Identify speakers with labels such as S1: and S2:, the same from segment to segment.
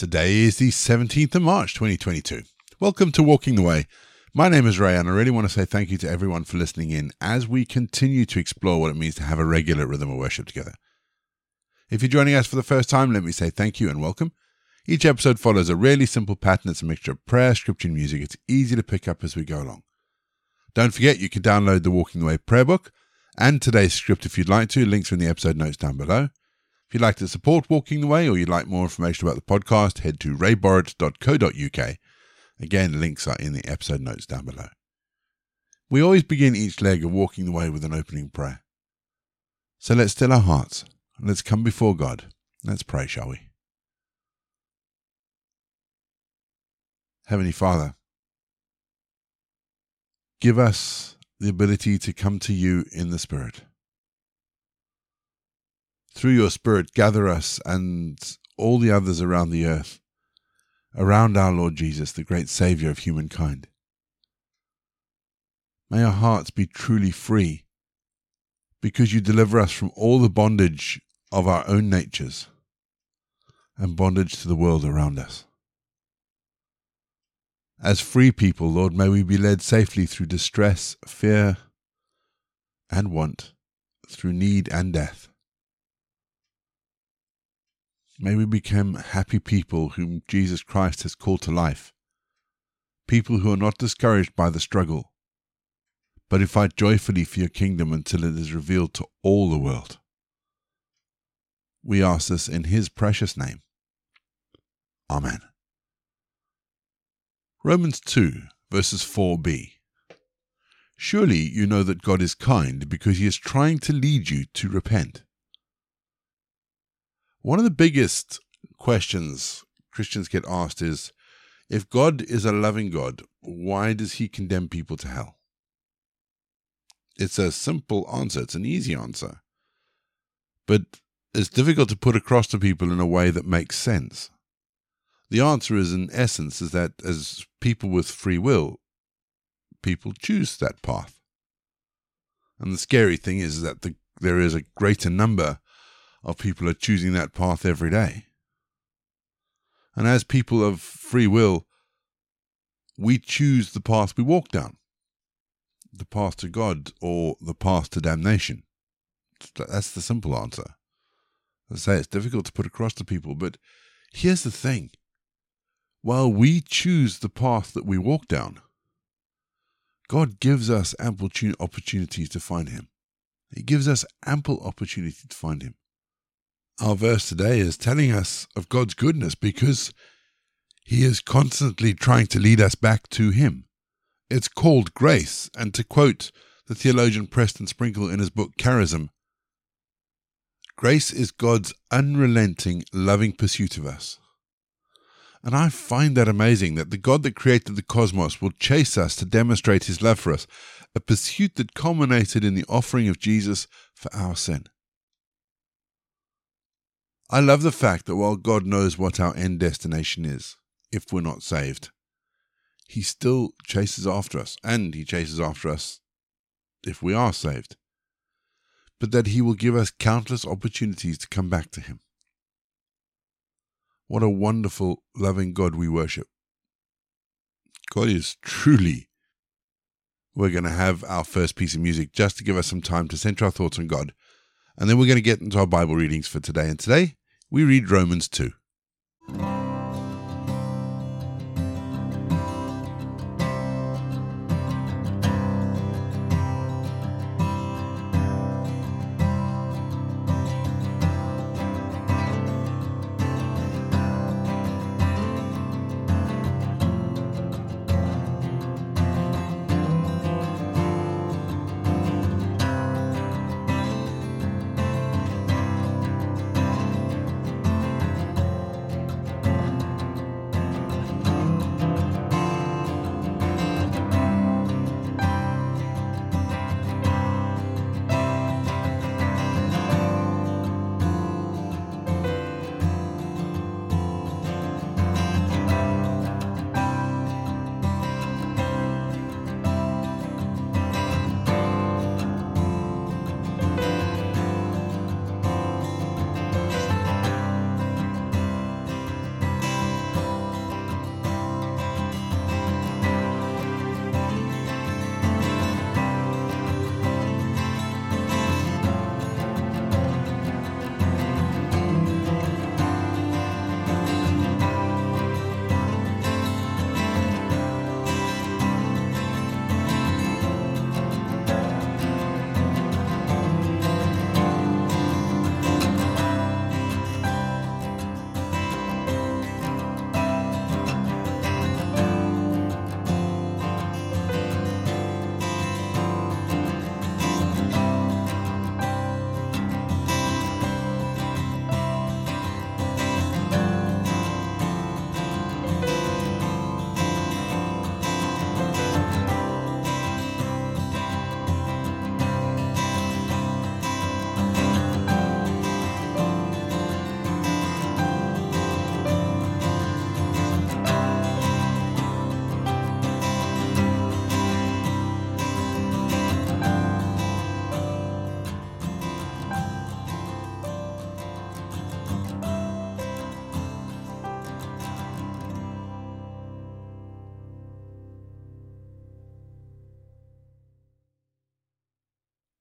S1: Today is the 17th of March 2022. Welcome to Walking the Way. My name is Ray, and I really want to say thank you to everyone for listening in as we continue to explore what it means to have a regular rhythm of worship together. If you're joining us for the first time, let me say thank you and welcome. Each episode follows a really simple pattern. It's a mixture of prayer, scripture, and music. It's easy to pick up as we go along. Don't forget, you can download the Walking the Way prayer book and today's script if you'd like to. Links are in the episode notes down below. If you'd like to support Walking the Way or you'd like more information about the podcast, head to rayborrett.co.uk. Again, links are in the episode notes down below. We always begin each leg of Walking the Way with an opening prayer. So let's still our hearts and let's come before God. Let's pray, shall we? Heavenly Father, give us the ability to come to you in the Spirit through your Spirit, gather us and all the others around the earth, around our Lord Jesus, the great Saviour of humankind. May our hearts be truly free, because you deliver us from all the bondage of our own natures and bondage to the world around us. As free people, Lord, may we be led safely through distress, fear, and want, through need and death. May we become happy people whom Jesus Christ has called to life. People who are not discouraged by the struggle, but who fight joyfully for your kingdom until it is revealed to all the world. We ask this in his precious name. Amen. Romans 2, verses 4b. Surely you know that God is kind because he is trying to lead you to repent. One of the biggest questions Christians get asked is if God is a loving God, why does he condemn people to hell? It's a simple answer, it's an easy answer. But it's difficult to put across to people in a way that makes sense. The answer is, in essence, is that as people with free will, people choose that path. And the scary thing is that the, there is a greater number of people are choosing that path every day. And as people of free will, we choose the path we walk down the path to God or the path to damnation. That's the simple answer. I say, it's difficult to put across to people, but here's the thing. While we choose the path that we walk down, God gives us ample opportunities to find Him. He gives us ample opportunity to find Him our verse today is telling us of God's goodness because He is constantly trying to lead us back to Him. It's called grace, and to quote the theologian Preston Sprinkle in his book Charis, grace is God's unrelenting, loving pursuit of us. And I find that amazing that the God that created the cosmos will chase us to demonstrate his love for us, a pursuit that culminated in the offering of Jesus for our sin. I love the fact that while God knows what our end destination is, if we're not saved, He still chases after us, and He chases after us if we are saved, but that He will give us countless opportunities to come back to Him. What a wonderful, loving God we worship. God is truly. We're going to have our first piece of music just to give us some time to center our thoughts on God. And then we're going to get into our Bible readings for today. And today, we read Romans 2.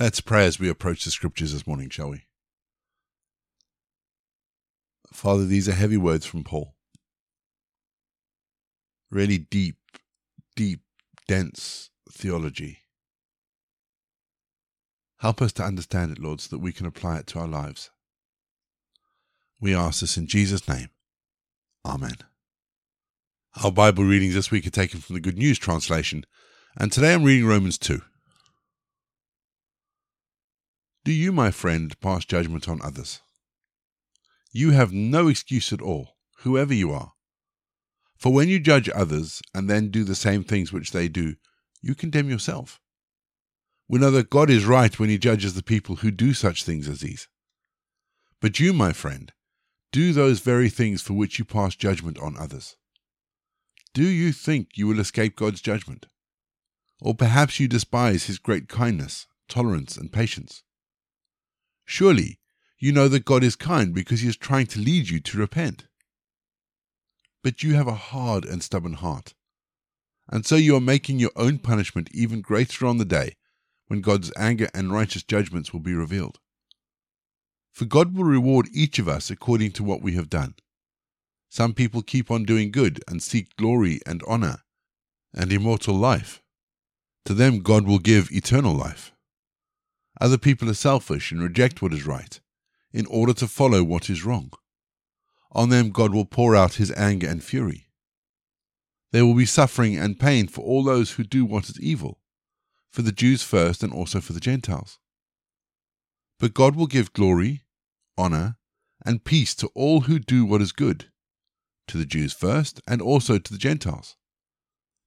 S1: Let's pray as we approach the scriptures this morning, shall we? Father, these are heavy words from Paul. Really deep, deep, dense theology. Help us to understand it, Lord, so that we can apply it to our lives. We ask this in Jesus' name. Amen. Our Bible readings this week are taken from the Good News translation, and today I'm reading Romans 2. Do you, my friend, pass judgment on others? You have no excuse at all, whoever you are. For when you judge others and then do the same things which they do, you condemn yourself. We know that God is right when he judges the people who do such things as these. But you, my friend, do those very things for which you pass judgment on others. Do you think you will escape God's judgment? Or perhaps you despise his great kindness, tolerance, and patience? Surely you know that God is kind because he is trying to lead you to repent. But you have a hard and stubborn heart. And so you are making your own punishment even greater on the day when God's anger and righteous judgments will be revealed. For God will reward each of us according to what we have done. Some people keep on doing good and seek glory and honor and immortal life. To them, God will give eternal life. Other people are selfish and reject what is right in order to follow what is wrong. On them God will pour out his anger and fury. There will be suffering and pain for all those who do what is evil, for the Jews first and also for the Gentiles. But God will give glory, honor, and peace to all who do what is good, to the Jews first and also to the Gentiles.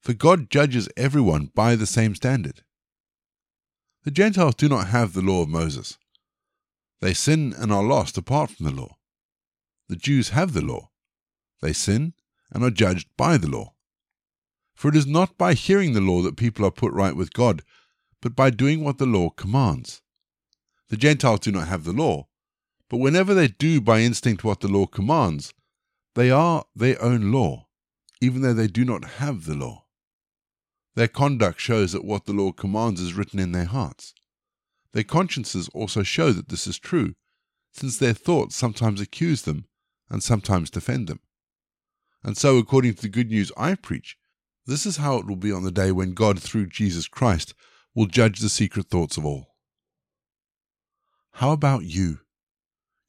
S1: For God judges everyone by the same standard. The Gentiles do not have the law of Moses. They sin and are lost apart from the law. The Jews have the law. They sin and are judged by the law. For it is not by hearing the law that people are put right with God, but by doing what the law commands. The Gentiles do not have the law, but whenever they do by instinct what the law commands, they are their own law, even though they do not have the law. Their conduct shows that what the law commands is written in their hearts. Their consciences also show that this is true, since their thoughts sometimes accuse them and sometimes defend them. And so, according to the good news I preach, this is how it will be on the day when God, through Jesus Christ, will judge the secret thoughts of all. How about you?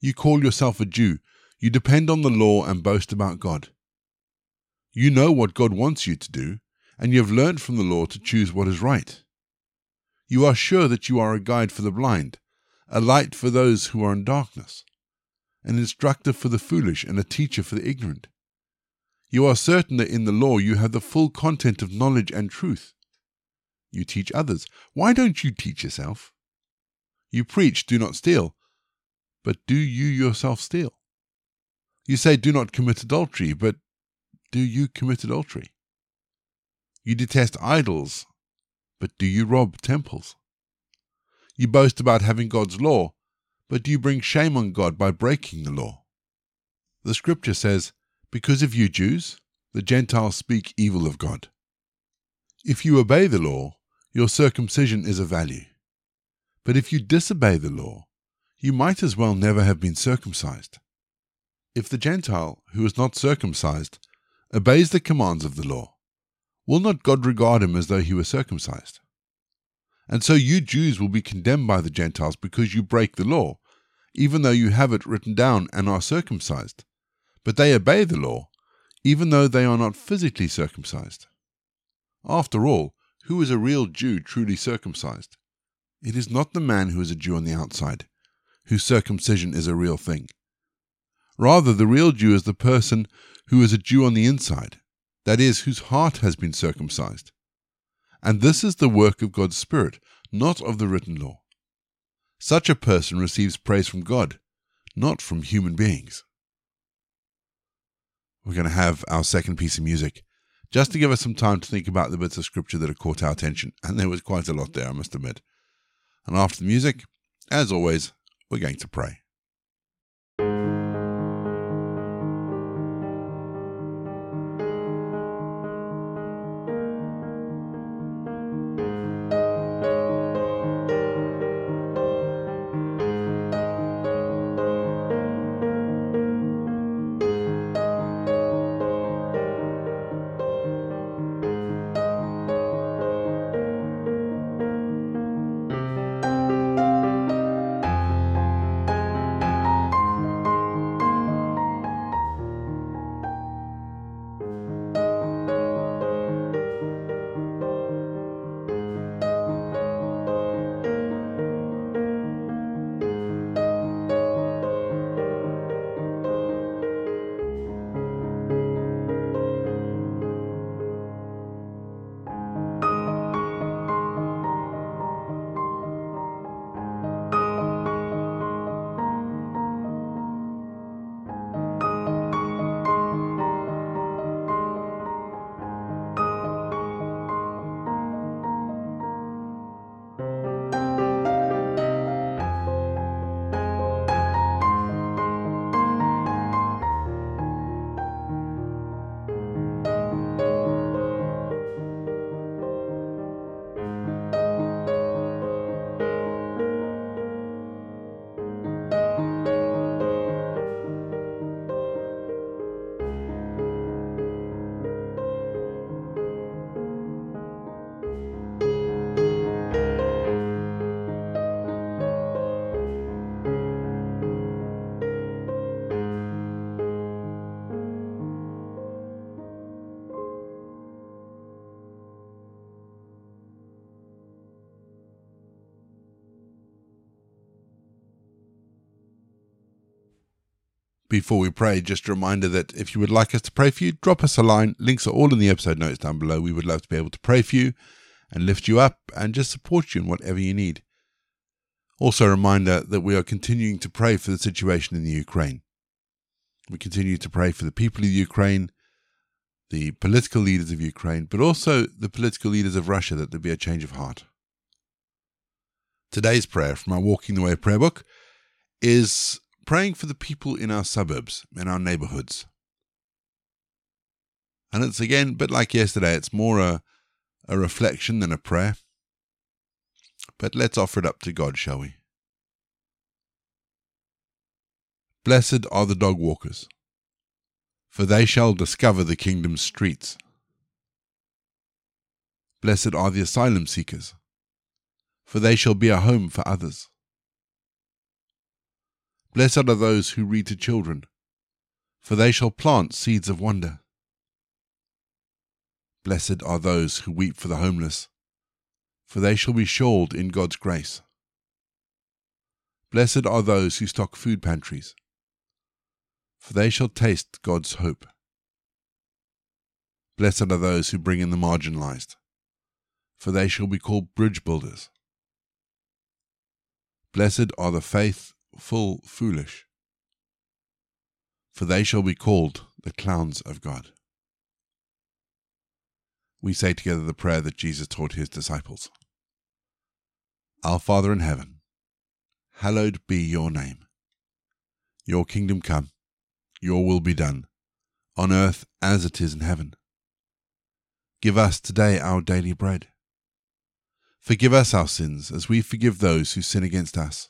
S1: You call yourself a Jew, you depend on the law and boast about God. You know what God wants you to do, and you have learned from the law to choose what is right. You are sure that you are a guide for the blind, a light for those who are in darkness, an instructor for the foolish, and a teacher for the ignorant. You are certain that in the law you have the full content of knowledge and truth. You teach others. Why don't you teach yourself? You preach, do not steal. But do you yourself steal? You say, do not commit adultery, but do you commit adultery? You detest idols, but do you rob temples? You boast about having God's law, but do you bring shame on God by breaking the law? The scripture says, Because of you Jews, the Gentiles speak evil of God. If you obey the law, your circumcision is of value. But if you disobey the law, you might as well never have been circumcised. If the Gentile, who is not circumcised, obeys the commands of the law, will not God regard him as though he were circumcised? And so you Jews will be condemned by the Gentiles because you break the law, even though you have it written down and are circumcised. But they obey the law, even though they are not physically circumcised. After all, who is a real Jew truly circumcised? It is not the man who is a Jew on the outside, whose circumcision is a real thing. Rather, the real Jew is the person who is a Jew on the inside, that is, whose heart has been circumcised. And this is the work of God's Spirit, not of the written law. Such a person receives praise from God, not from human beings. We're going to have our second piece of music, just to give us some time to think about the bits of scripture that have caught our attention, and there was quite a lot there, I must admit. And after the music, as always, we're going to pray. Before we pray, just a reminder that if you would like us to pray for you, drop us a line. Links are all in the episode notes down below. We would love to be able to pray for you and lift you up and just support you in whatever you need. Also, a reminder that we are continuing to pray for the situation in the Ukraine. We continue to pray for the people of Ukraine, the political leaders of Ukraine, but also the political leaders of Russia that there be a change of heart. Today's prayer from our Walking the Way prayer book is praying for the people in our suburbs, in our neighborhoods. And it's again, but like yesterday, it's more a, a reflection than a prayer. But let's offer it up to God, shall we? Blessed are the dog walkers, for they shall discover the kingdom's streets. Blessed are the asylum seekers, for they shall be a home for others. Blessed are those who read to children, for they shall plant seeds of wonder. Blessed are those who weep for the homeless, for they shall be shawled in God's grace. Blessed are those who stock food pantries, for they shall taste God's hope. Blessed are those who bring in the marginalized, for they shall be called bridge builders. Blessed are the faith full foolish, for they shall be called the clowns of God. We say together the prayer that Jesus taught his disciples Our Father in heaven, hallowed be your name. Your kingdom come, your will be done, on earth as it is in heaven. Give us today our daily bread. Forgive us our sins as we forgive those who sin against us